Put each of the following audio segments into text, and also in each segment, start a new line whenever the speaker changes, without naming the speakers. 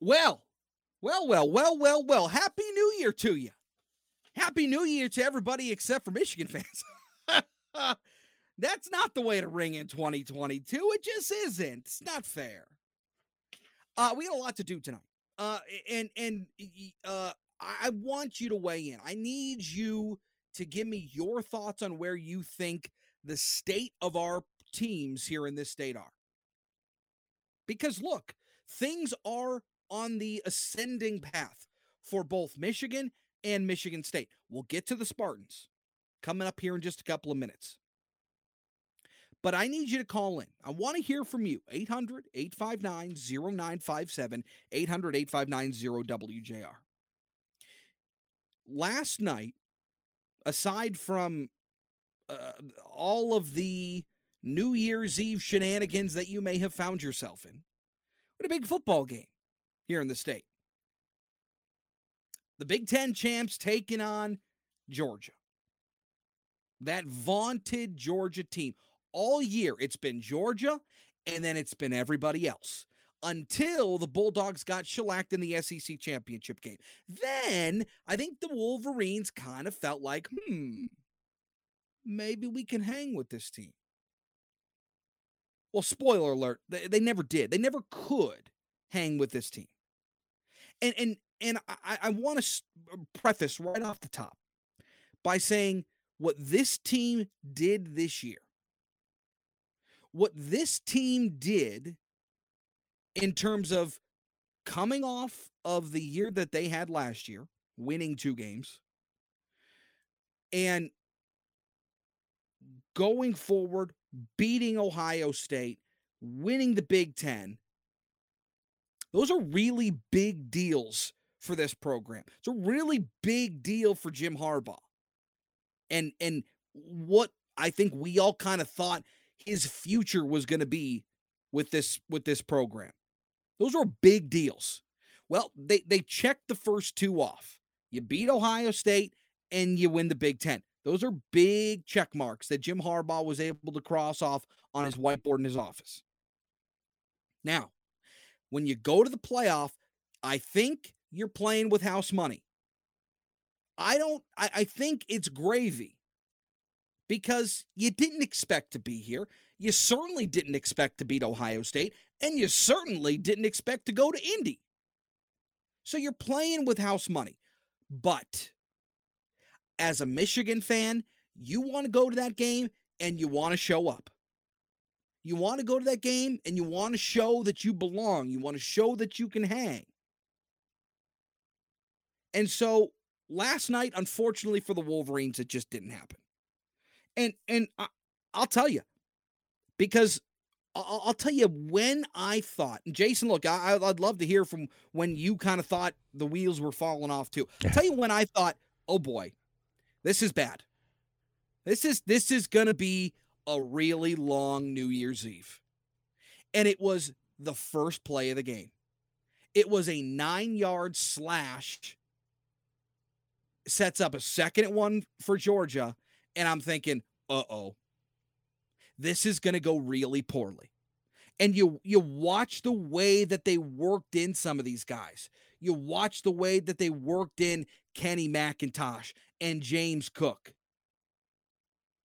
Well, well, well, well, well, well. Happy New Year to you. Happy New Year to everybody except for Michigan fans. That's not the way to ring in 2022. It just isn't. It's not fair. Uh, we got a lot to do tonight. Uh, and and uh, I want you to weigh in. I need you to give me your thoughts on where you think the state of our teams here in this state are. Because look, things are on the ascending path for both Michigan and Michigan State. We'll get to the Spartans coming up here in just a couple of minutes. But I need you to call in. I want to hear from you. 800 859 0957, 800 859 WJR. Last night, aside from uh, all of the New Year's Eve shenanigans that you may have found yourself in, what a big football game here in the state. The Big Ten champs taking on Georgia. That vaunted Georgia team. All year, it's been Georgia and then it's been everybody else until the Bulldogs got shellacked in the SEC championship game. Then I think the Wolverines kind of felt like, hmm, maybe we can hang with this team. Well, spoiler alert, they, they never did. They never could hang with this team. And and and I, I want to uh, preface right off the top by saying what this team did this year. What this team did in terms of coming off of the year that they had last year, winning two games, and going forward, beating Ohio State, winning the Big Ten. Those are really big deals for this program. It's a really big deal for Jim Harbaugh. And and what I think we all kind of thought his future was going to be with this with this program. Those were big deals. Well, they they checked the first two off. You beat Ohio State and you win the Big 10. Those are big check marks that Jim Harbaugh was able to cross off on his whiteboard in his office. Now, when you go to the playoff, I think you're playing with house money. I don't, I, I think it's gravy because you didn't expect to be here. You certainly didn't expect to beat Ohio State, and you certainly didn't expect to go to Indy. So you're playing with house money. But as a Michigan fan, you want to go to that game and you want to show up. You want to go to that game and you want to show that you belong. You want to show that you can hang. And so last night, unfortunately for the Wolverines, it just didn't happen. And and I, will tell you, because I'll, I'll, tell you when I thought, and Jason, look, I, I'd love to hear from when you kind of thought the wheels were falling off too. I'll tell you when I thought, oh boy, this is bad. This is this is going to be a really long New Year's Eve. And it was the first play of the game. It was a 9-yard slash sets up a second one for Georgia and I'm thinking, "Uh-oh. This is going to go really poorly." And you you watch the way that they worked in some of these guys. You watch the way that they worked in Kenny McIntosh and James Cook.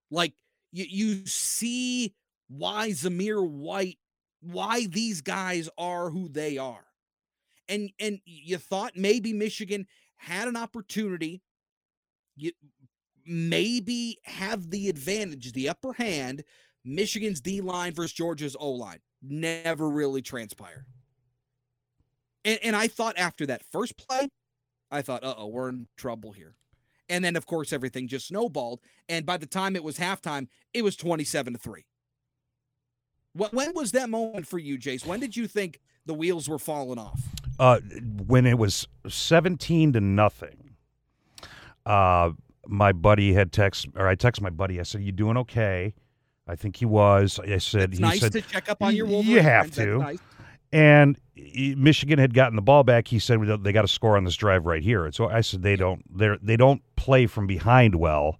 Like you, you see why Zamir White, why these guys are who they are. And and you thought maybe Michigan had an opportunity, you maybe have the advantage, the upper hand. Michigan's D line versus Georgia's O line never really transpired. And, and I thought after that first play, I thought, uh oh, we're in trouble here. And then, of course, everything just snowballed. And by the time it was halftime, it was 27 to 3. What, When was that moment for you, Jace? When did you think the wheels were falling off?
Uh, when it was 17 to nothing. Uh, my buddy had text, or I texted my buddy. I said, "You doing okay?" I think he was. I said,
it's
"He
nice
said
to check up on your Wolverine
You have
friends.
to." And Michigan had gotten the ball back. He said they got to score on this drive right here. And so I said they don't they they don't play from behind well.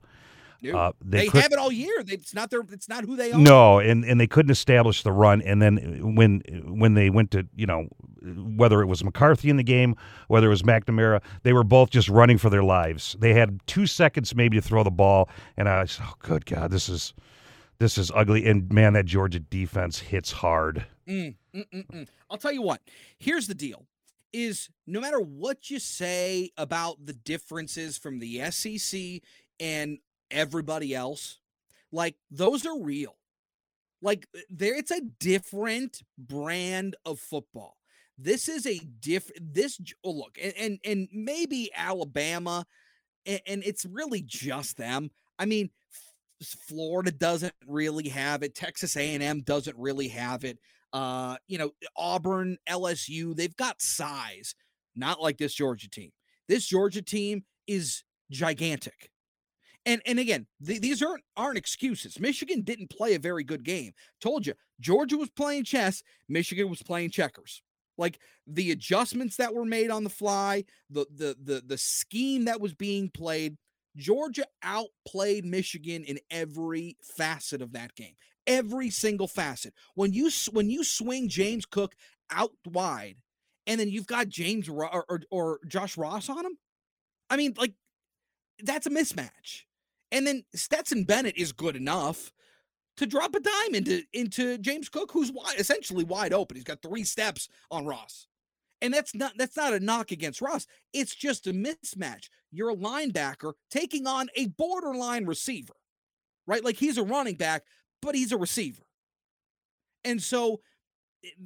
Uh,
they
could-
have it all year. They, it's not their. It's not who they are.
No, and, and they couldn't establish the run. And then when when they went to you know whether it was McCarthy in the game, whether it was McNamara, they were both just running for their lives. They had two seconds maybe to throw the ball, and I said, oh good God, this is this is ugly. And man, that Georgia defense hits hard.
Mm, mm, mm, mm. I'll tell you what. Here's the deal: is no matter what you say about the differences from the SEC and everybody else, like those are real. Like there, it's a different brand of football. This is a diff. This oh, look, and, and and maybe Alabama, and, and it's really just them. I mean, Florida doesn't really have it. Texas A&M doesn't really have it. Uh, you know, Auburn, LSU, they've got size, not like this Georgia team. This Georgia team is gigantic. And and again, th- these aren't aren't excuses. Michigan didn't play a very good game. Told you, Georgia was playing chess, Michigan was playing checkers. Like the adjustments that were made on the fly, the the the the scheme that was being played, Georgia outplayed Michigan in every facet of that game. Every single facet. When you when you swing James Cook out wide, and then you've got James or, or, or Josh Ross on him, I mean, like that's a mismatch. And then Stetson Bennett is good enough to drop a dime into into James Cook, who's wide, essentially wide open. He's got three steps on Ross. And that's not that's not a knock against Ross. It's just a mismatch. You're a linebacker taking on a borderline receiver. Right? Like he's a running back, but he's a receiver. And so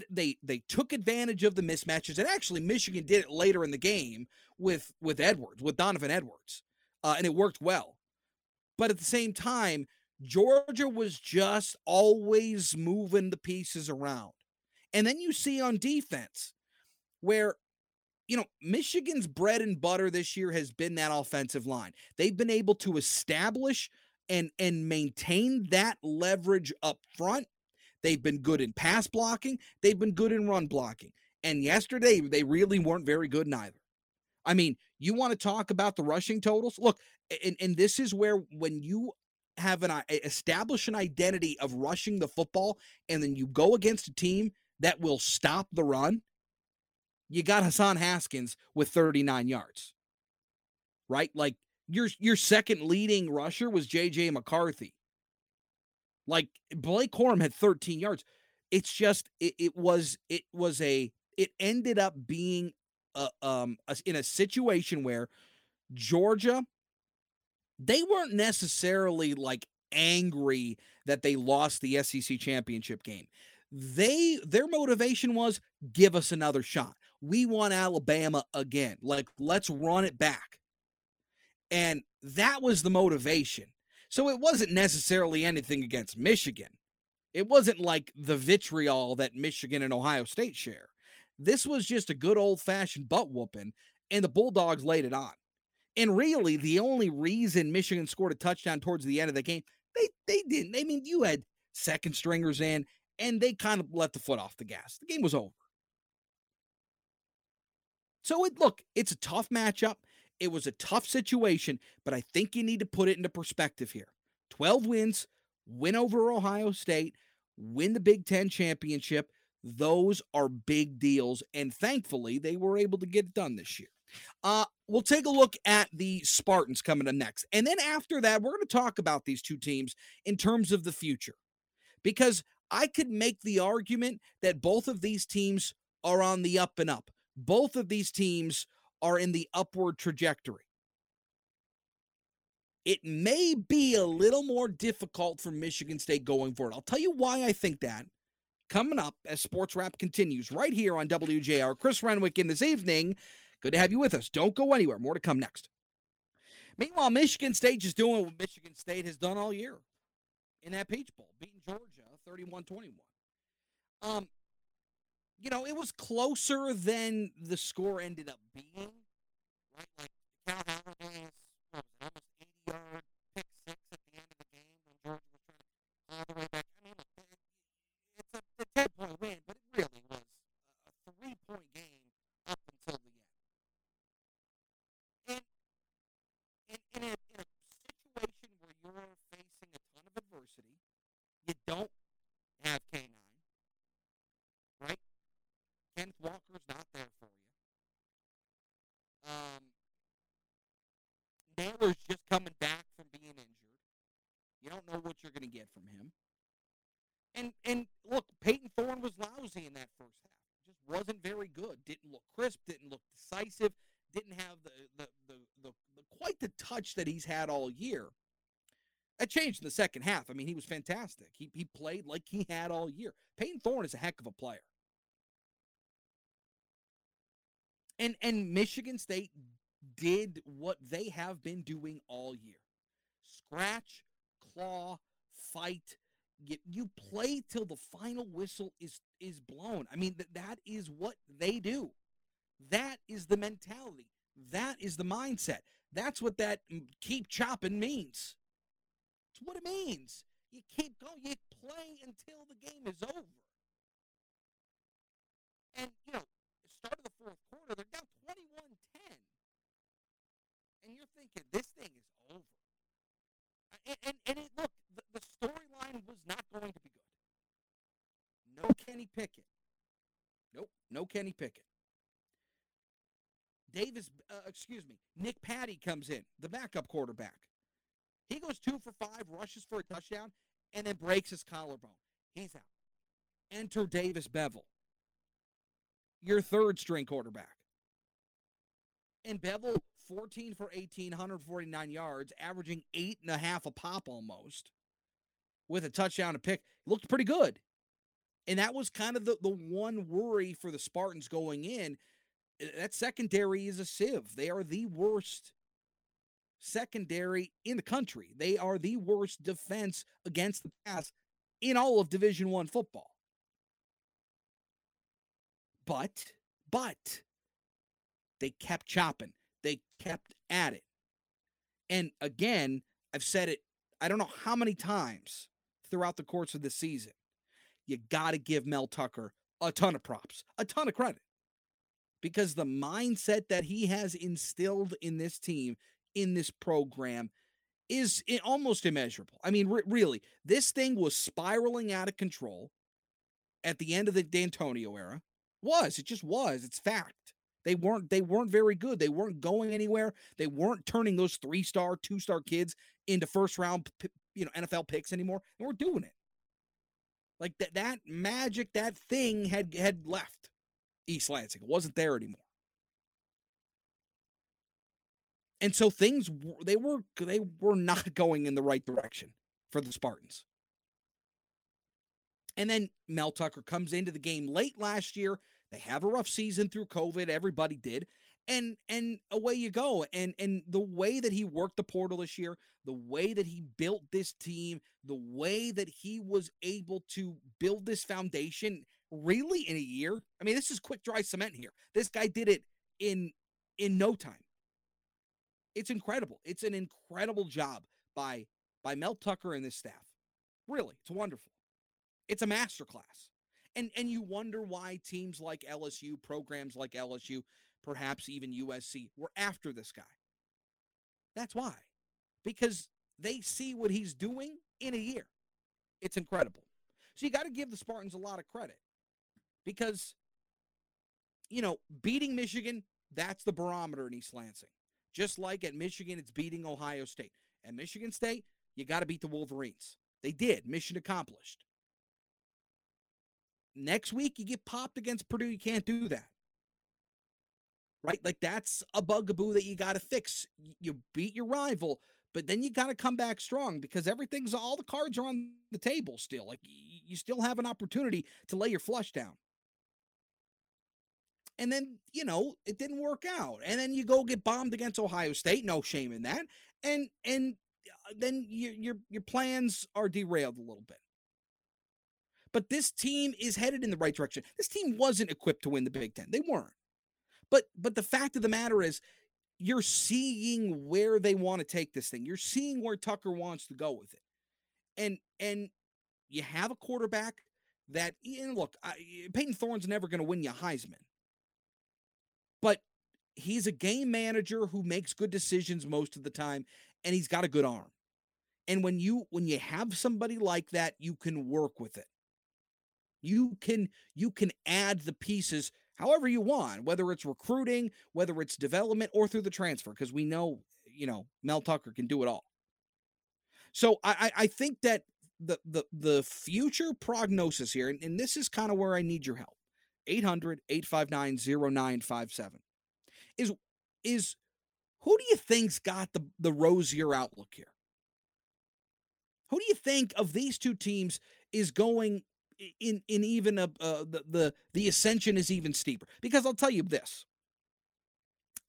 they they took advantage of the mismatches and actually Michigan did it later in the game with with Edwards, with Donovan Edwards. Uh, and it worked well. But at the same time, Georgia was just always moving the pieces around. And then you see on defense where you know, Michigan's bread and butter this year has been that offensive line. They've been able to establish and and maintain that leverage up front. They've been good in pass blocking, they've been good in run blocking. And yesterday they really weren't very good neither. I mean, you want to talk about the rushing totals? Look, and, and this is where when you have an establish an identity of rushing the football and then you go against a team that will stop the run, you got Hassan Haskins with 39 yards. Right? Like your your second leading rusher was JJ McCarthy. Like Blake Corum had 13 yards. It's just it, it was it was a it ended up being a, um a, in a situation where Georgia they weren't necessarily like angry that they lost the SEC championship game. They their motivation was give us another shot. We want Alabama again. Like let's run it back. And that was the motivation. So it wasn't necessarily anything against Michigan. It wasn't like the vitriol that Michigan and Ohio State share. This was just a good old fashioned butt whooping, and the Bulldogs laid it on. And really, the only reason Michigan scored a touchdown towards the end of the game, they they didn't. I mean, you had second stringers in, and they kind of let the foot off the gas. The game was over. So it look, it's a tough matchup. It was a tough situation, but I think you need to put it into perspective here. 12 wins, win over Ohio State, win the Big 10 championship. Those are big deals and thankfully they were able to get it done this year. Uh, we'll take a look at the Spartans coming up next. And then after that, we're going to talk about these two teams in terms of the future. Because I could make the argument that both of these teams are on the up and up. Both of these teams are in the upward trajectory. It may be a little more difficult for Michigan State going forward. I'll tell you why I think that coming up as Sports Wrap continues right here on WJR. Chris Renwick in this evening. Good to have you with us. Don't go anywhere. More to come next. Meanwhile, Michigan State just doing what Michigan State has done all year in that Peach Bowl, beating Georgia 31 21. Um, you know, it was closer than the score ended up being. Right? Like Cal what was almost 80 yard pick six at the end of the game when Georgia was trying to all the way back. I mean, it's a, a 10 point win, but it really was a three point game up until the end. And in, in, a, in a situation where you're good. Didn't look crisp. Didn't look decisive. Didn't have the the the, the, the quite he's had all year. That changed in the second half. I mean, he was fantastic. He he played like he had all year. Payton Thorne is a heck of a player. And and Michigan State did what they have been doing all year. Scratch, claw, fight. You, you play till the final whistle is is blown. I mean that that is what they do. That is the mentality. That is the mindset. That's what that mm, keep chopping means. It's what it means. You keep going. You play until the game is over. And you know, start of the fourth quarter, they're down 21-10. And you're thinking this thing is over. And and, and it, look, the, the storyline was not going to be good. No Kenny Pickett. Nope, no Kenny Pickett. Davis, uh, excuse me, Nick Patti comes in, the backup quarterback. He goes two for five, rushes for a touchdown, and then breaks his collarbone. He's out. Enter Davis Beville, your third string quarterback. And Beville, 14 for 18, 149 yards, averaging eight and a half a pop almost, with a touchdown to pick. Looked pretty good. And that was kind of the, the one worry for the Spartans going in Eh, that secondary is a sieve. They are the worst secondary in the country. They are the worst defense against the pass in all of Division 1 football. But but they kept chopping. They kept at it. And again, I've said it I don't know how many times throughout the course of the season. You got to give Mel Tucker a ton of props, a ton of credit because the mindset that he has instilled in this team, in this program, is almost immeasurable. I mean, re- really, this thing was spiraling out of control at the end of the Dantonio era. Was it just was? It's fact. They weren't they weren't very good. They weren't going anywhere. They weren't turning those three star, two star kids into first round, you know, NFL picks anymore. And we're doing it. Like that that magic, that thing had had left. East Lansing. It wasn't there anymore. And so things they were they were not going in the right direction for the Spartans. And then Mel Tucker comes into the game late last year. They have a rough season through COVID. Everybody did. And and away you go. And and the way that he worked the portal this year, the way that he built this team, the way that he was able to build this foundation really in a year. I mean, this is quick dry cement here. This guy did it in in no time. It's incredible. It's an incredible job by by Mel Tucker and this staff. Really, it's wonderful. It's a masterclass. And and you wonder why teams like LSU, programs like LSU, perhaps even USC were after this guy. That's why. Because they see what he's doing in a year. It's incredible. So you got to give the Spartans a lot of credit because, you know, beating Michigan, that's the barometer in East Lansing. Just like at Michigan, it's beating Ohio State. At Michigan State, you got to beat the Wolverines. They did. Mission accomplished. Next week, you get popped against Purdue. You can't do that. Right? Like that's a bugaboo that you got to fix. You beat your rival, but then you got to come back strong because everything's all the cards are on the table still. Like you still have an opportunity to lay your flush down and then you know it didn't work out and then you go get bombed against ohio state no shame in that and and uh, then your your your plans are derailed a little bit. But this team is headed in the right direction. This team wasn't equipped to win the big 10 they weren't. But but the fact of the matter is you're seeing where they want to take this thing. You're seeing where tucker wants to go with it. And and you have a quarterback that and look I, payton thorne's never going to win you heisman but he's a game manager who makes good decisions most of the time and he's got a good arm. And when you when you have somebody like that, you can work with it. You can you can add the pieces however you want, whether it's recruiting, whether it's development or through the transfer because we know, you know, Mel Tucker can do it all. So I I think that the the the future prognosis here and, and this is kind of where I need your help 800 859 0957 is is who do you think's got the the rosier outlook here? Who do you think of these two teams is going in in even a uh, the, the the ascension is even steeper? Because I'll tell you this.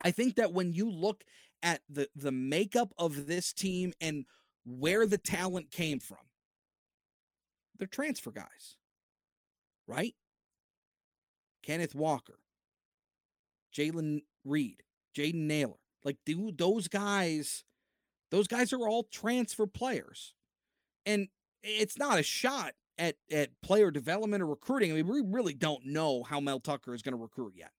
I think that when you look at the the makeup of this team and where the talent came from, they're transfer guys, right? Kenneth Walker, Jalen Reed, Jaden Nailor. Like, dude, those guys, those guys are all transfer players. And it's not a shot at at player development or recruiting. I mean, we really don't know how Mel Tucker is going to recruit yet.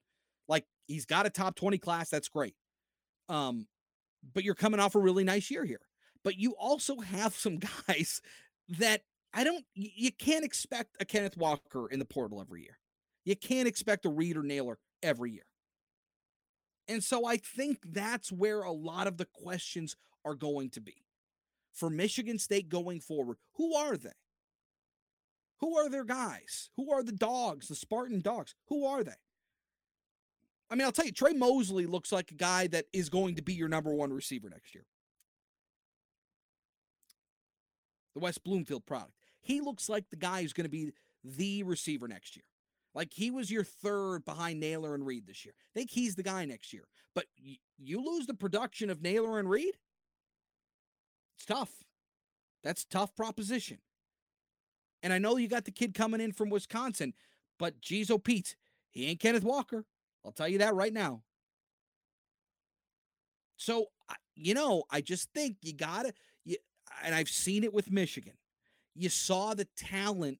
Like, he's got a top 20 class, that's great. Um, but you're coming off a really nice year here. But you also have some guys that I don't you can't expect a Kenneth Walker in the portal every year. You can't expect a Reed or Nailor every year. And so I think that's where a lot of the questions are going to be. For Michigan State going forward, who are they? Who are their guys? Who are the dogs, the Spartan dogs? Who are they? I mean, I'll tell you, Tre Mosley looks like a guy that is going to be your number one receiver next year. The West Bloomfield product. He looks like the guy who's going to be the receiver next year. Like he was your third behind Nailor and Reed this year. I think he's the guy next year. But y- you lose the production of Nailor and Reed, it's tough. That's tough proposition. And I know you got the kid coming in from Wisconsin, but geez, oh Pete, he ain't Kenneth Walker. I'll tell you that right now. So, you know, I just think you got to, you, and I've seen it with Michigan. You saw the talent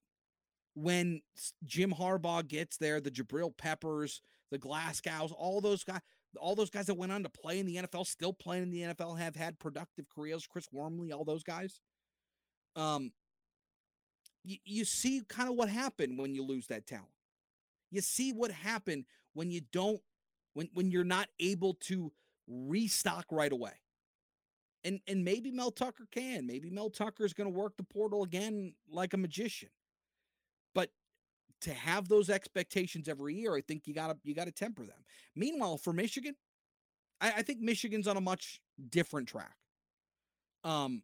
when Jim Harbaugh gets there, the Jabril Peppers, the Glasgows, all those guys, all those guys that went on to play in the NFL, still playing in the NFL, have had productive careers. Chris Wormley, all those guys. Um, you, you see kind of what happened when you lose that talent. You see what happened when you don't, when when you're not able to restock right away. And and maybe Mel Tucker can. Maybe Mel Tucker is going to work the portal again like a magician to have those expectations every year, I think you gotta you gotta temper them. Meanwhile, for Michigan, I, I think Michigan's on a much different track. Um,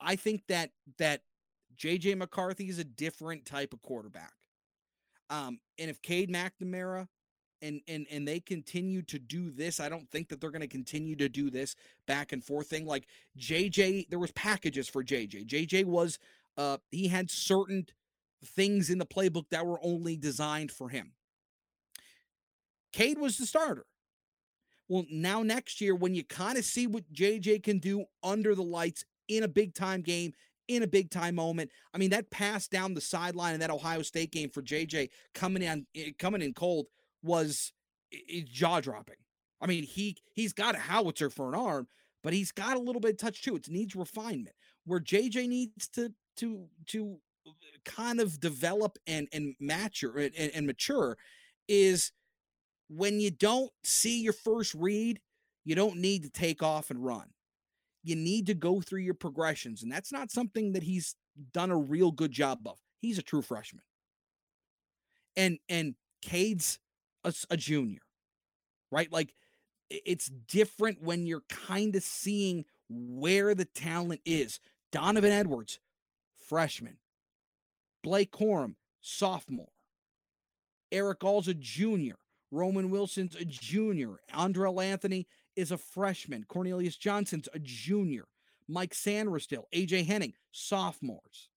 I think that that JJ McCarthy is a different type of quarterback. Um, and if Cade McNamara and and and they continue to do this, I don't think that they're going to continue to do this back and forth thing. Like JJ, there was packages for JJ. JJ was uh he had certain things in the playbook that were only designed for him. Cade was the starter. Well, now next year, when you kind of see what JJ can do under the lights in a big time game, in a big time moment. I mean, that pass down the sideline in that Ohio State game for JJ coming in eh, coming in cold was jaw dropping. I mean, he he's got a howitzer for an arm, but he's got a little bit of touch too. It needs refinement. Where JJ needs to to to kind of develop and and mature and, and mature is when you don't see your first read, you don't need to take off and run. You need to go through your progressions, and that's not something that he's done a real good job of. He's a true freshman, and and Cade's a, a junior, right? Like it's different when you're kind of seeing where the talent is. Donovan Edwards, freshman. Blake Corum, sophomore. Erick All's a junior. Roman Wilson's a junior. Andrel Anthony is a freshman. Cornelius Johnson's a junior. Mike Sainristil, AJ Henning, sophomores.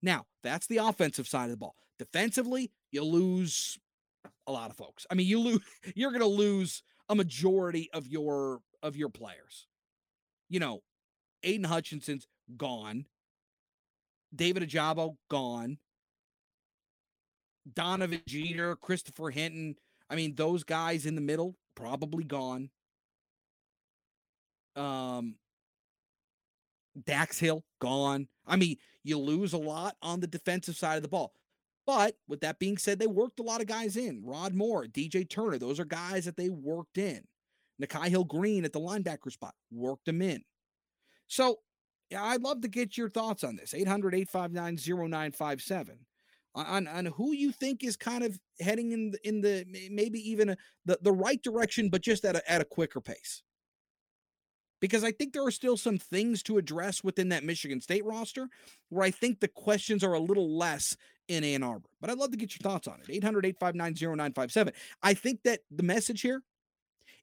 Now, that's the offensive side of the ball. Defensively, you lose a lot of folks. I mean, you lose you're going to lose a majority of your of your players. You know, Aidan Hutchinson's gone. David Ojabo gone. Donovan Jeter, Christopher Hinton. I mean, those guys in the middle probably gone. Um, Dax Hill gone. I mean, you lose a lot on the defensive side of the ball. But with that being said, they worked a lot of guys in. Rod Moore, DJ Turner, those are guys that they worked in. Nikhai Hill-Green at the linebacker spot worked them in. So yeah, I'd love to get your thoughts on this. 800 859 0957. on on who you think is kind of heading in the, in the maybe even a, the the right direction, but just at a, at a quicker pace. Because I think there are still some things to address within that Michigan State roster where I think the questions are a little less in Ann Arbor. But I'd love to get your thoughts on it. 800 859 0957. I think that the message here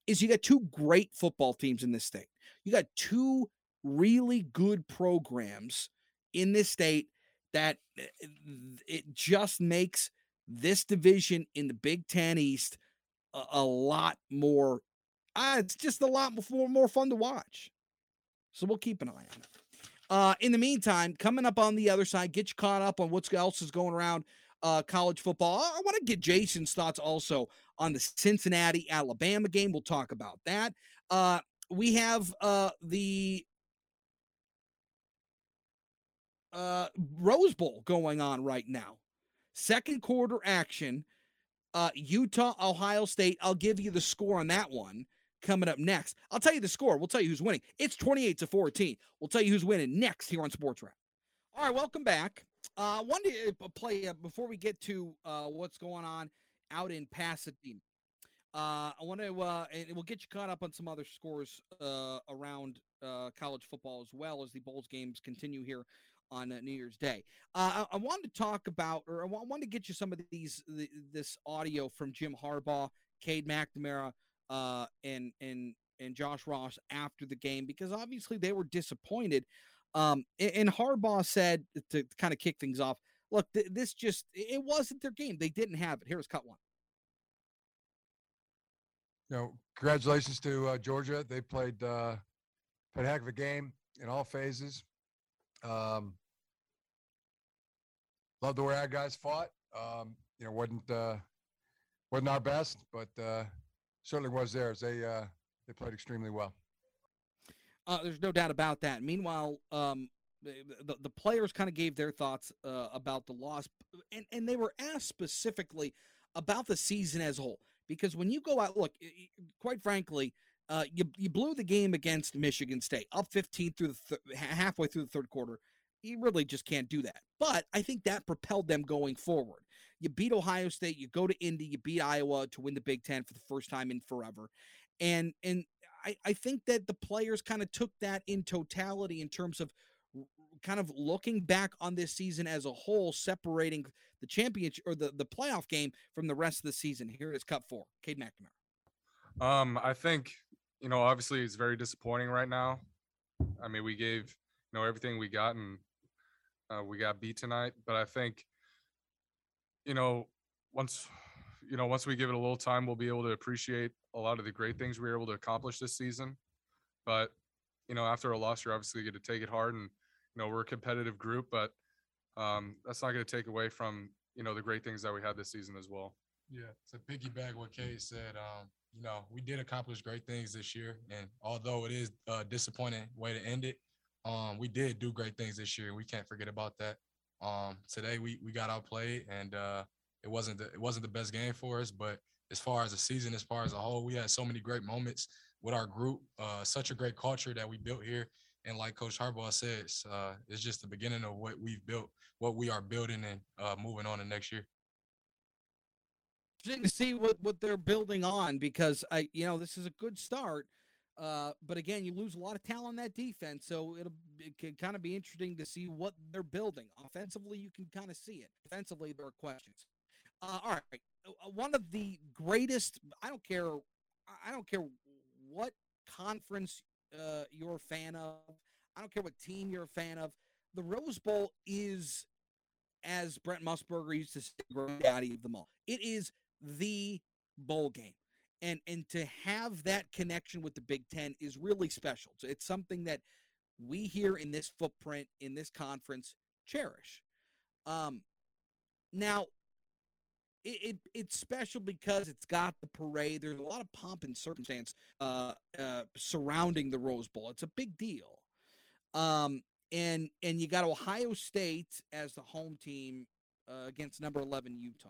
is you got two great football teams in this state. You got two really good programs in this state that eh, eh, it just makes this division in the Big Ten East a, a lot more. Uh, it's just a lot more, more fun to watch. So we'll keep an eye on it. Uh, in the meantime, coming up on the other side, get you caught up on what else is going around uh, college football. I want to get Jason's thoughts also on the Cincinnati Alabama game. We'll talk about that. Uh, we have uh, the uh, Rose Bowl going on right now. Second quarter action. Uh, Utah, Ohio State. I'll give you the score on that one coming up next. I'll tell you the score. We'll tell you who's winning. It's 28 to 14. We'll tell you who's winning next here on Sports Wrap. All right, welcome back. Uh, one to uh, play uh, before we get to uh, what's going on out in Pasadena. Uh, I want to, uh, and we'll get you caught up on some other scores around college football as well as the Bowls games continue here on uh, New Year's Day. Uh, I, I, wanted to talk about, or I wanted to get you some of these, the, this audio from Jim Harbaugh, Cade McNamara, uh, and and and Josh Ross after the game because obviously they were disappointed. Um, and, and Harbaugh said to, to kind of kick things off, look, th- this just it wasn't their game. They didn't have it. Here's cut one.
You know, congratulations to uh, Georgia. They played uh, played a heck of a game in all phases. Um, love the way our guys fought. Um, you know, wasn't uh, wasn't our best, but uh, certainly was theirs. They uh, they played extremely well.
Uh, there's no doubt about that. Meanwhile, um, the, the players kind of gave their thoughts uh, about the loss, and, and they were asked specifically about the season as a whole. Because when you go out, look, quite frankly, uh, you you blew the game against Michigan State, up 15 through the th- halfway through the third quarter. You really just can't do that. But I think that propelled them going forward. You beat Ohio State, you go to Indy, you beat Iowa to win the Big Ten for the first time in forever, and and I, I think that the players kind of took that in totality in terms of kind of looking back on this season as a whole, separating the championship or the, the playoff game from the rest of the season. Here is Cup Four, Cade McNamara.
Um, I think you know, obviously it's very disappointing right now. I mean, we gave you know everything we got, and uh, we got beat tonight. But I think, you know, once you know, once we give it a little time, we'll be able to appreciate a lot of the great things we were able to accomplish this season. But you know, after a loss, you're obviously going to take it hard, and you know, we're a competitive group, but um, that's not going to take away from you know the great things that we had this season as well.
Yeah, to piggyback what Kay said, um, you know, we did accomplish great things this year, and although it is a disappointing way to end it, um, we did do great things this year. We can't forget about that. Um, today we we got outplayed, and uh, it wasn't the, it wasn't the best game for us. But as far as the season, as far as a whole, we had so many great moments with our group. Uh, such a great culture that we built here, and like Coach Harbaugh says, uh, it's just the beginning of what we've built, what we are building, and uh, moving on to next year
interesting to see what what they're building on because I you know this is a good start. Uh, but again, you lose a lot of talent on that defense, so it'll it can kind of be interesting to see what they're building. Offensively, you can kind of see it. Defensively, there are questions. Uh, all right, uh, uh, one of the greatest. I don't care. I don't care what conference uh, you're a fan of. I don't care what team you're a fan of. The Rose Bowl is, as Brent Musburger used to say, "Daddy of them all." It is the bowl game. And and to have that connection with the Big 10 is really special. So it's something that we here in this footprint in this conference cherish. Um now it, it, it's special because it's got the parade. There's a lot of pomp and circumstance uh, uh, surrounding the Rose Bowl. It's a big deal. Um, and and you got Ohio State as the home team uh, against number 11 Utah.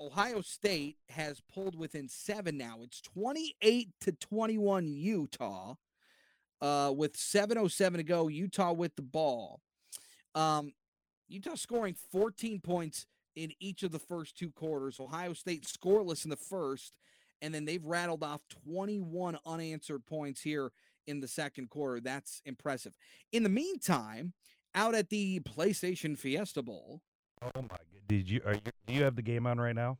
Ohio State has pulled within seven now. It's 28 to 21 Utah uh, with 7.07 to go. Utah with the ball. Um, Utah scoring 14 points in each of the first two quarters. Ohio State scoreless in the first, and then they've rattled off 21 unanswered points here in the second quarter. That's impressive. In the meantime, out at the PlayStation Fiesta Bowl,
Oh my god! Did you are you do you have the game on right now?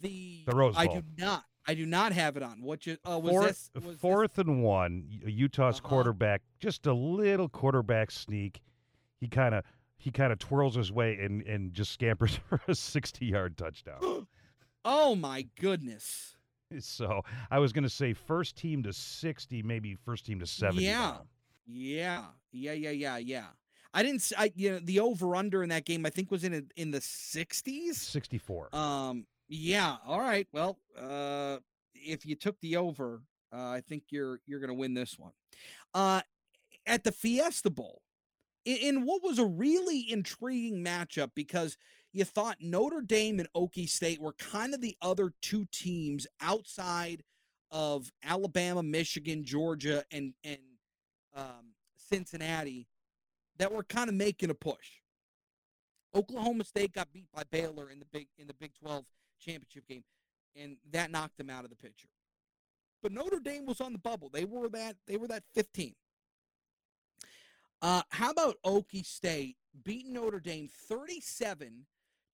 the
The Rose Bowl.
I do not. I do not have it on. What you uh, was
fourth
this was this-
fourth and one. Utah's
Uh-huh.
quarterback, just a little quarterback sneak. He kind of he kind of twirls his way and and just scampers for a sixty yard touchdown.
Oh my goodness.
so I was going to say first team to sixty, maybe first team to seventy.
Yeah.
now.
Yeah. Yeah, yeah, yeah, yeah. I didn't I you know the over under in that game I think was in a, in the 60s.
sixty four.
Um yeah, all right. Well, uh if you took the over, uh, I think you're you're going to win this one. Uh at the Fiesta Bowl. In, in what was a really intriguing matchup because you thought Notre Dame and Okie State were kind of the other two teams outside of Alabama, Michigan, Georgia, and and um, Cincinnati that were kind of making a push. Oklahoma State got beat by Baylor in the big in the Big 12 championship game, and that knocked them out of the picture. But Notre Dame was on the bubble. They were that they were that 15. Uh, how about Okie State beating Notre Dame 37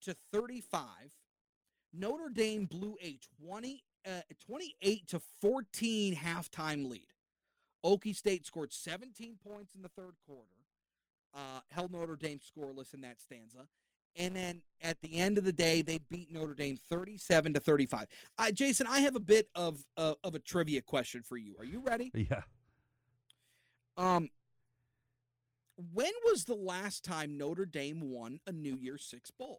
to 35? Notre Dame blew a 20, uh, 28 to 14 halftime lead. Okie State scored 17 points in the third quarter, uh, held Notre Dame scoreless in that stanza. And then at the end of the day, they beat Notre Dame 37 to 35. Uh, Jason, I have a bit of, uh, of a trivia question for you. Are you ready?
Yeah.
Um, when was the last time Notre Dame won a New Year's Six bowl?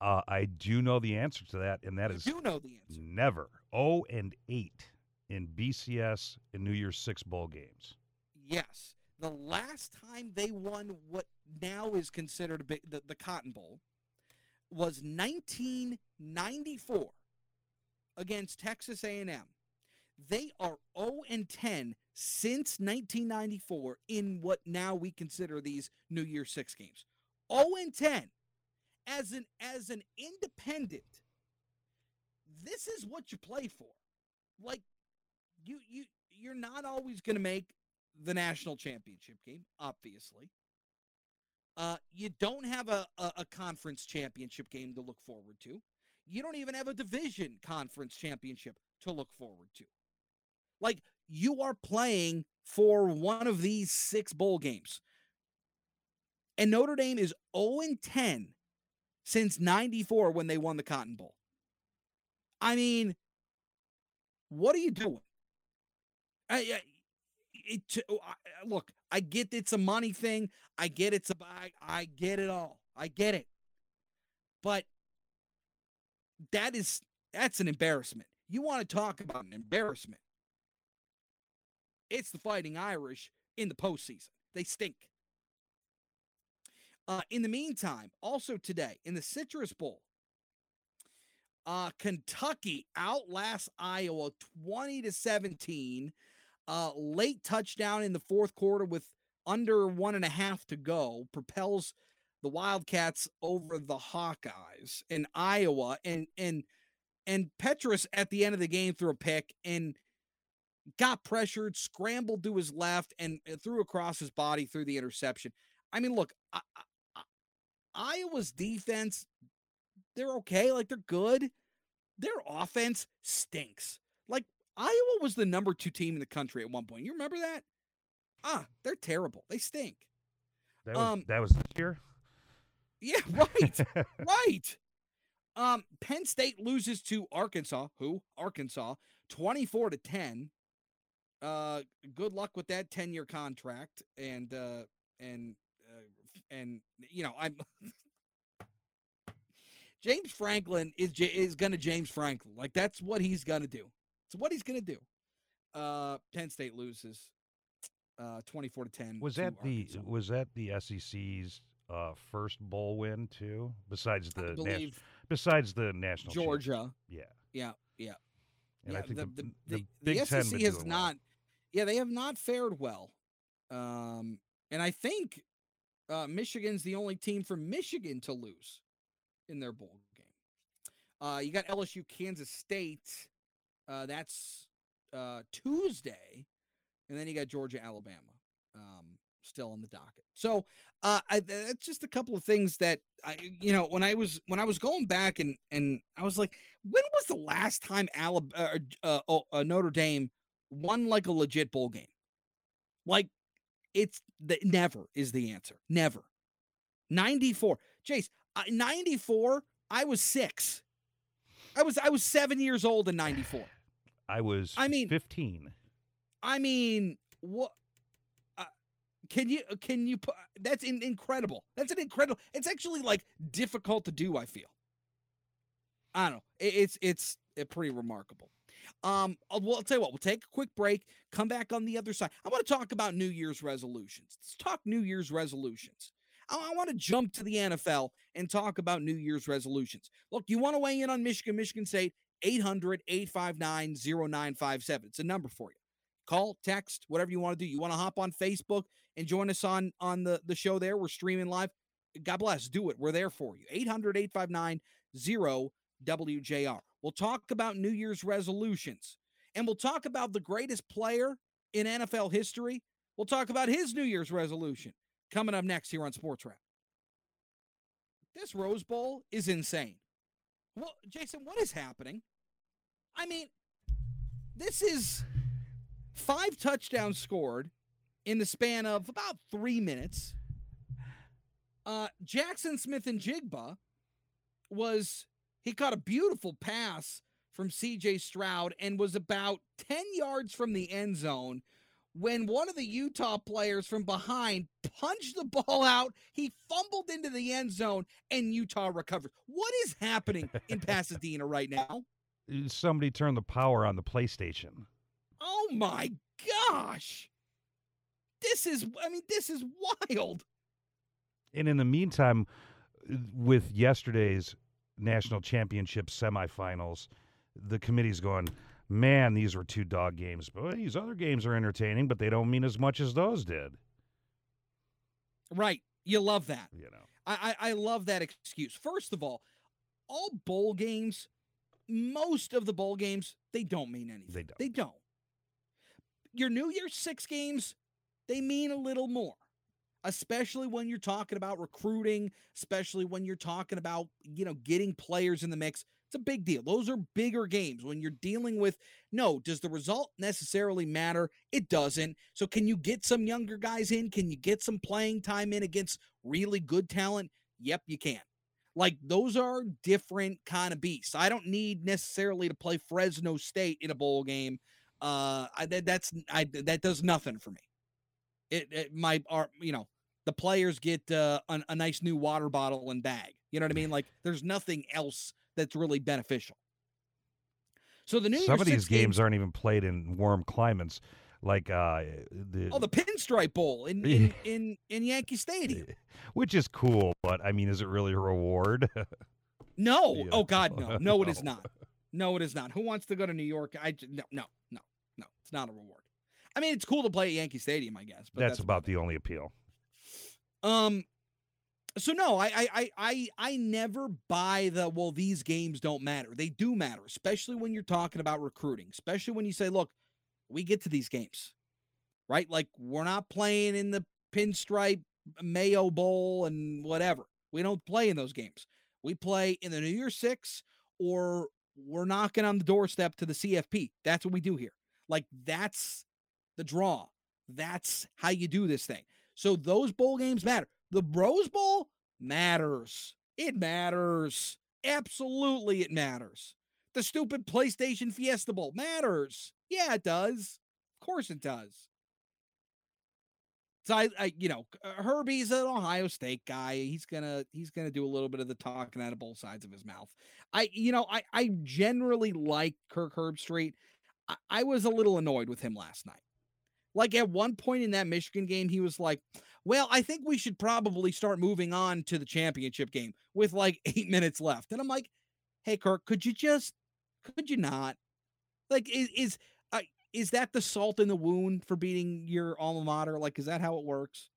Uh, I do know the answer to that, and that
you
is
do know the answer.
never. Oh and eight in BCS and New Year's Six bowl games.
Yes. The last time they won what now is considered a the, the Cotton Bowl was 1994 against Texas A&M. They are 0 and 10 since 1994 in what now we consider these New Year 6 games. 0 and 10 as an as an independent. This is what you play for. Like you you you're not always going to make the national championship game, obviously. Uh, you don't have a, a, a conference championship game to look forward to. You don't even have a division conference championship to look forward to. Like, you are playing for one of these six bowl games. And Notre Dame is 0 10 since 94 when they won the Cotton Bowl. I mean, what are you doing? I, I, it, I- I- look, I get it's a money thing. I get it's a I, I get it all. I get it. But that is that's an embarrassment. You want to talk about an embarrassment? It's the Fighting Irish in the postseason. They stink. Uh, in the meantime, also today in the Citrus Bowl, uh, Kentucky outlasts Iowa 20 to 17. Uh, late touchdown in the fourth quarter with under one and a half to go propels the Wildcats over the Hawkeyes in Iowa. And and and Petras at the end of the game threw a pick and got pressured, scrambled to his left, and threw across his body through the interception. I mean, look, I, I- Iowa's defense, they're okay, like they're good. Their offense stinks. Iowa was the number two team in the country at one point. You remember that? Ah, they're terrible. They stink.
That was
Um,
that was this year.
Yeah, right. right. Um, Penn State loses to Arkansas. Who? Arkansas, twenty-four to ten. Uh, good luck with that ten-year contract, and uh, and uh, and you know I'm. James Franklin is is gonna James Franklin like that's what he's gonna do. It's what he's gonna do. Uh, Penn State loses. Uh, twenty-four to ten.
was
to
that the was that the SEC's uh, first bowl win too? Besides the besides the national
Georgia.
Yeah,
Yeah, yeah.
and
yeah,
I think
the,
the,
the,
the,
the, SEC has
doing well.
not. Yeah, they have not fared well. Um, and I think Uh, Michigan's the only team from Michigan to lose in their bowl game. Uh, you got LSU, Kansas State. Uh, that's uh, Tuesday, and then you got Georgia, Alabama, um, still on the docket. So uh, I, that's just a couple of things that I, you know, when I was when I was going back and and I was like, when was the last time Alabama, uh, uh, uh, Notre Dame won like a legit bowl game? Like, it's the never is the answer. Never. Ninety four, Chase. Uh, Ninety four. I was six. I was I was seven years old in ninety four.
I was
I mean-
15.
I mean, what? Uh, can you can you put? That's in, incredible. That's an incredible. It's actually like difficult to do. I feel. I don't know. It, it's it's uh, pretty remarkable. Um, I'll, well, I'll tell you what. We'll take a quick break. Come back on the other side. I want to talk about New Year's resolutions. Let's talk New Year's resolutions. I, I want to jump to the NFL and talk about New Year's resolutions. Look, you want to weigh in on Michigan, Michigan State, 800 859 0957. It's a number for you. Call, text, whatever you want to do. You want to hop on Facebook and join us on on the, the show there. We're streaming live. God bless. Do it. We're there for you. 800 859 0WJR. We'll talk about New Year's resolutions and we'll talk about the greatest player in NFL history. We'll talk about his New Year's resolution coming up next here on Sports Wrap. This Rose Bowl is insane. Well, Jason, what is happening? I mean, this is five touchdowns scored in the span of about three minutes. Uh, Jaxon Smith-Njigba was he caught a beautiful pass from CJ Stroud and was about 10 yards from the end zone when one of the Utah players from behind punched the ball out. He fumbled into the end zone and Utah recovered. What is happening in Pasadena right now?
Somebody turned the power on the PlayStation.
Oh my gosh. This is, I mean, this is wild.
And in the meantime, with yesterday's national championship semifinals, the committee's going, man, these were two dog games. But these other games are entertaining, but they don't mean as much as those did.
Right. You love that.
You know,
I, I, I love that excuse. First of all, all bowl games, most of the bowl games, they don't mean anything.
They don't.
They don't. Your New Year's Six games, they mean a little more, especially when you're talking about recruiting, especially when you're talking about, you know, getting players in the mix. It's a big deal. Those are bigger games when you're dealing with no, does the result necessarily matter? It doesn't. So can you get some younger guys in? Can you get some playing time in against really good talent? Yep, you can. Like those are different kind of beasts. I don't need necessarily to play Fresno State in a bowl game. Uh, I, that, that's I that does nothing for me. It, it my are you know the players get uh, a, a nice new water bottle and bag. You know what I mean? Like there's nothing else that's really beneficial. So the New
some
Year's
of these games aren't even played in warm climates, like uh, the,
Oh, the Pinstripe Bowl in in in, in Yankee Stadium.
which is cool. But I mean, is it really a reward?
No.
Yeah.
Oh God, no. No, it is
No.
not. No, it is not. Who wants to go to New York? I no, no, no, no. It's not a reward. I mean, it's cool to play at Yankee Stadium, I guess. But
that's,
that's,
about the only appeal.
Um. So no, I, I, I, I, never buy the well. These games don't matter. They do matter, especially when you're talking about recruiting. Especially when you say, "Look, we get to these games, right? Like we're not playing in the Pinstripe Mayo Bowl and whatever. We don't play in those games. We play in the New Year Six, or we're knocking on the doorstep to the CFP. That's what we do here. Like that's the draw. That's how you do this thing. So those bowl games matter. The Rose Bowl matters. It matters. Absolutely, it matters. The stupid PlayStation Fiesta Bowl matters. Yeah, it does. Of course, it does. So I, I you know, uh, Herbie's an Ohio State guy. He's gonna he's gonna do a little bit of the talking out of both sides of his mouth. I, you know, I I generally like Kirk Herbstreit. I, I was a little annoyed with him last night. Like at one point in that Michigan game, he was like, "Well, I think we should probably start moving on to the championship game with like eight minutes left." And I'm like, "Hey, Kirk, could you just, could you not? Like, is is uh, is that the salt in the wound for beating your alma mater? Like, is that how it works?"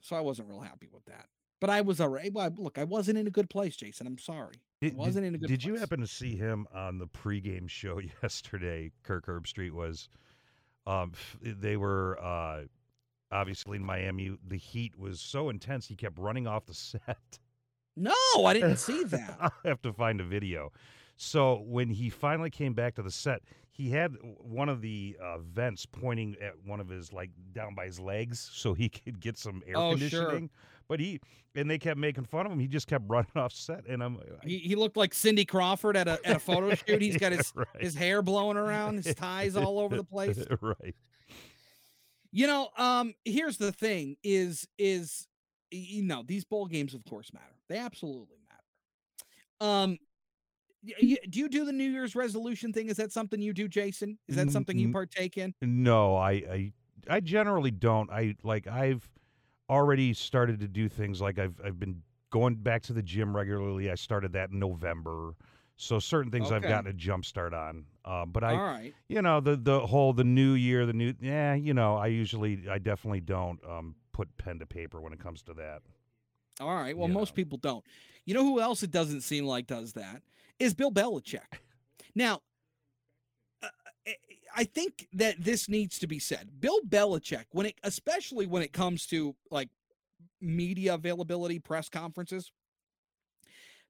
So I wasn't real happy with that. But I was all right. Well, look, I wasn't in a good place, Jason. I'm sorry. I
Did,
wasn't in a good
did you happen to see him on the pregame show yesterday? Kirk Herbstreit was. Um, they were uh, obviously in Miami. The heat was so intense, he kept running off the set.
No, I didn't see that.
I'll have to find a video. So when he finally came back to the set, he had one of the uh, vents pointing at one of his like down by his legs, so he could get some air
Oh, sure.
conditioning. But he and they kept making fun of him. He just kept running off set, and I'm I-
He, he looked like Cindy Crawford at a at a photo shoot. He's got his
right.
his hair blowing around, his ties all over the place.
right.
You know, um, here's the thing: is is you know these bowl games, of course, matter. They absolutely matter. Um, do you do the New Year's resolution thing? Is that something you do, Jason? Is that something you partake in?
No, I, I I generally don't. I like I've already started to do things like I've I've been going back to the gym regularly. I started that in November. So certain things I've gotten a jump start on. Um, but I
right.
you know the the whole the new year the new yeah you know i usually i definitely don't um put pen to paper when it comes to that
All right. Well,
you
most
know.
people don't. You know who else it doesn't seem like does that is Bill Belichick. Now, uh, I- I think that this needs to be said. Bill Belichick, when it, especially when it comes to like media availability, press conferences,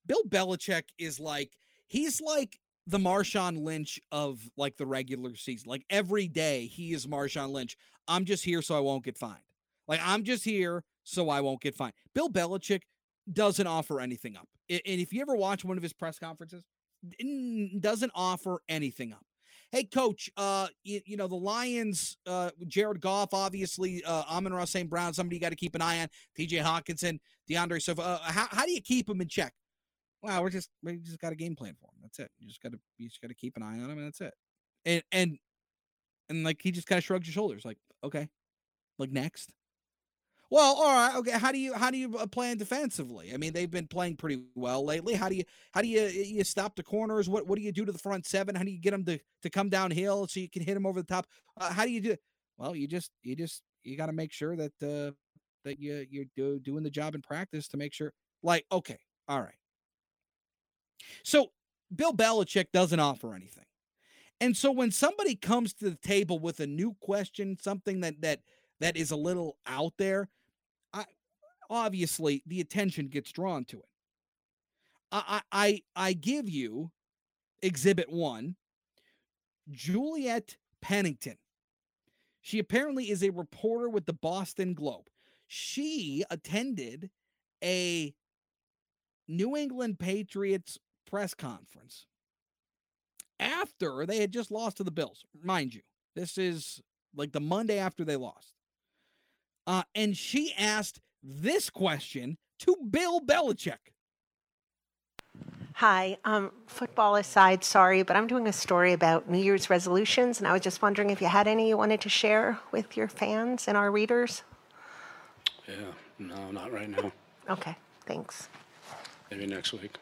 Bill Belichick is like he's like the Marshawn Lynch of like the regular season. Like every day he is Marshawn Lynch. I'm just here so I won't get fined. Like I'm just here so I won't get fined. Bill Belichick doesn't offer anything up. And if you ever watch one of his press conferences, doesn't offer anything up. Hey, coach, uh, you, you know, the Lions, uh, Jared Goff, obviously, uh, Amon-Ra St. Brown, somebody you got to keep an eye on, TJ Hockenson, DeAndre Swift. Uh, how, how do you keep them in check? Well, we're just, we just got a game plan for him. That's it. You just got to, you just got to keep an eye on him and that's it. And, and, and like, he just kind of shrugs his shoulders like, okay, like next. Well, all right, okay. How do you how do you uh, plan defensively? I mean, they've been playing pretty well lately. How do you how do you you stop the corners? What what do you do to the front seven? How do you get them to to come downhill so you can hit them over the top? Uh, how do you do it? Well, you just you just you got to make sure that uh that you you're do, doing the job in practice to make sure. Like, okay, all right. So Bill Belichick doesn't offer anything, and so when somebody comes to the table with a new question, something that that that is a little out there, I obviously the attention gets drawn to it. I I I, I give you exhibit one, Juliet Pennington. She apparently is a reporter with the Boston Globe. She attended a New England Patriots press conference after they had just lost to the Bills. Mind you, this is like the Monday after they lost. Uh, and she asked this question to Bill Belichick.
Hi. Um, football aside, sorry, but I'm doing a story about New Year's resolutions, and I was just wondering if you had any you wanted to share with your fans and our readers.
Yeah, no, not right now.
Okay, thanks.
Maybe next week.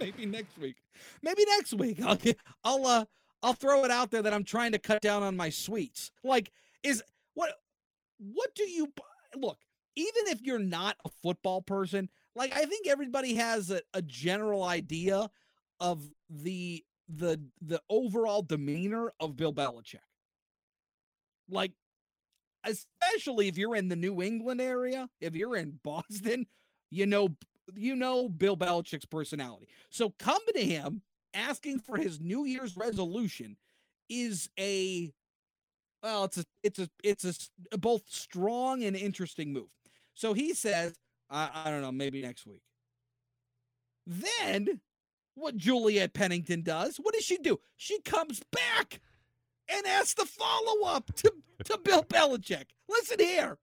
Maybe next week. Maybe next week. I'll get, I'll uh I'll throw it out there that I'm trying to cut down on my sweets. Like is what what do you look, even if you're not a football person, like I think everybody has a, a general idea of the the the overall demeanor of Bill Belichick. Like especially if you're in the New England area, if you're in Boston, you know you know Bill Belichick's personality. So coming to him asking for his New Year's resolution is a well, it's a it's a it's a both strong and interesting move. So he says, I, I don't know, maybe next week. Then what Juliet Pennington does, what does she do? She comes back and asks the follow-up to, to Bill Belichick. Listen here.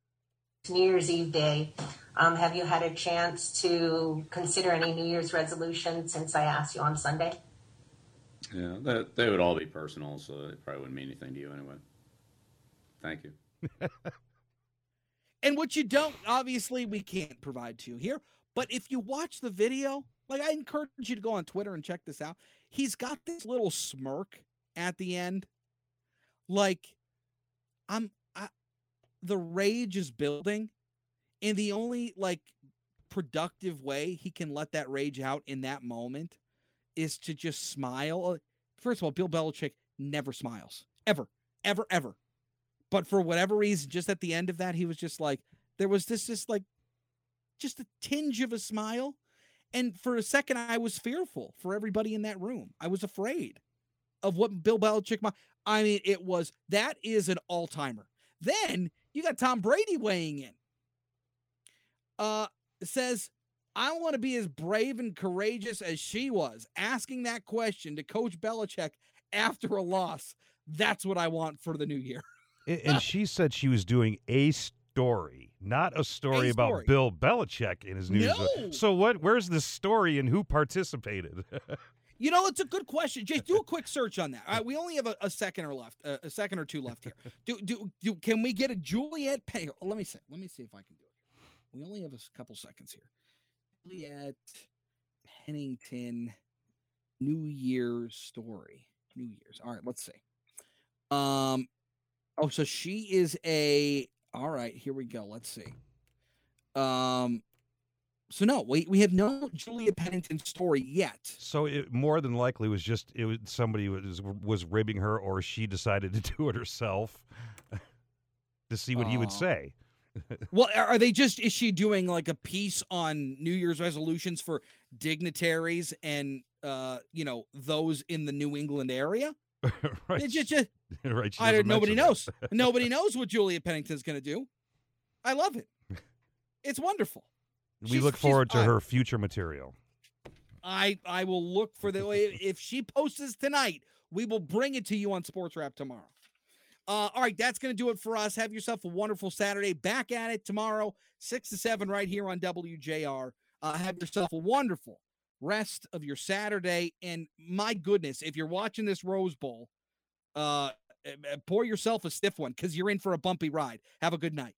New Year's Eve day. Um, have you had a chance to consider any New Year's resolutions since I asked you on Sunday?
Yeah, that they would all be personal, so it probably wouldn't mean anything to you anyway. Thank you.
And what you don't, obviously, we can't provide to you here. But if you watch the video, like I encourage you to go on Twitter and check this out. He's got this little smirk at the end. Like, I'm I the rage is building, and the only like productive way he can let that rage out in that moment is to just smile. Uh, First of all, Bill Belichick never smiles ever, ever, ever. But for whatever reason, just at the end of that, he was just like, there was this, just like, just a tinge of a smile. And for a second, I was fearful for everybody in that room. I was afraid of what Bill Belichick. I mean, it was that is an all timer. Then you got Tom Brady weighing in. Uh, says, I want to be as brave and courageous as she was, asking that question to Coach Belichick after a loss. That's what I want for the new year.
And she said she was doing a story, not a story
A
about. Bill Belichick in his news.
No.
So what? Where's the story and who participated?
You know, it's a good question. Just do a quick search on that. All right, we only have a, a second or left, uh, a second or two left here. Do do do? Can we get a Juliet Pay? Let me see. Let me see if I can do it. We only have a couple seconds here. Juliet Pennington New Year's story. New Year's. All right, let's see. Um. Oh, so she is a. All right, here we go. Let's see. Um. So no, we we have no Julia Pennington story yet.
so it more than likely was just it was somebody was was ribbing her, or she decided to do it herself to see what he would say.
Well, are they just is she doing like a piece on New Year's resolutions for dignitaries and uh you know those in the New England area?
right?
It's just, just
right.
I don't, nobody knows. nobody knows what Julia Pennington's going to do. I love it. It's wonderful.
We
she's-
look forward to
I-
her future material.
I I will look for the if she posts tonight, we will bring it to you on Sports Wrap tomorrow. Uh, all right, that's going to do it for us. Have yourself a wonderful Saturday. Back at it tomorrow, six to seven, right here on WJR. Uh, have yourself a wonderful rest of your Saturday. And my goodness, if you're watching this Rose Bowl, uh, eh, eh, pour yourself a stiff one because you're in for a bumpy ride. Have a good night.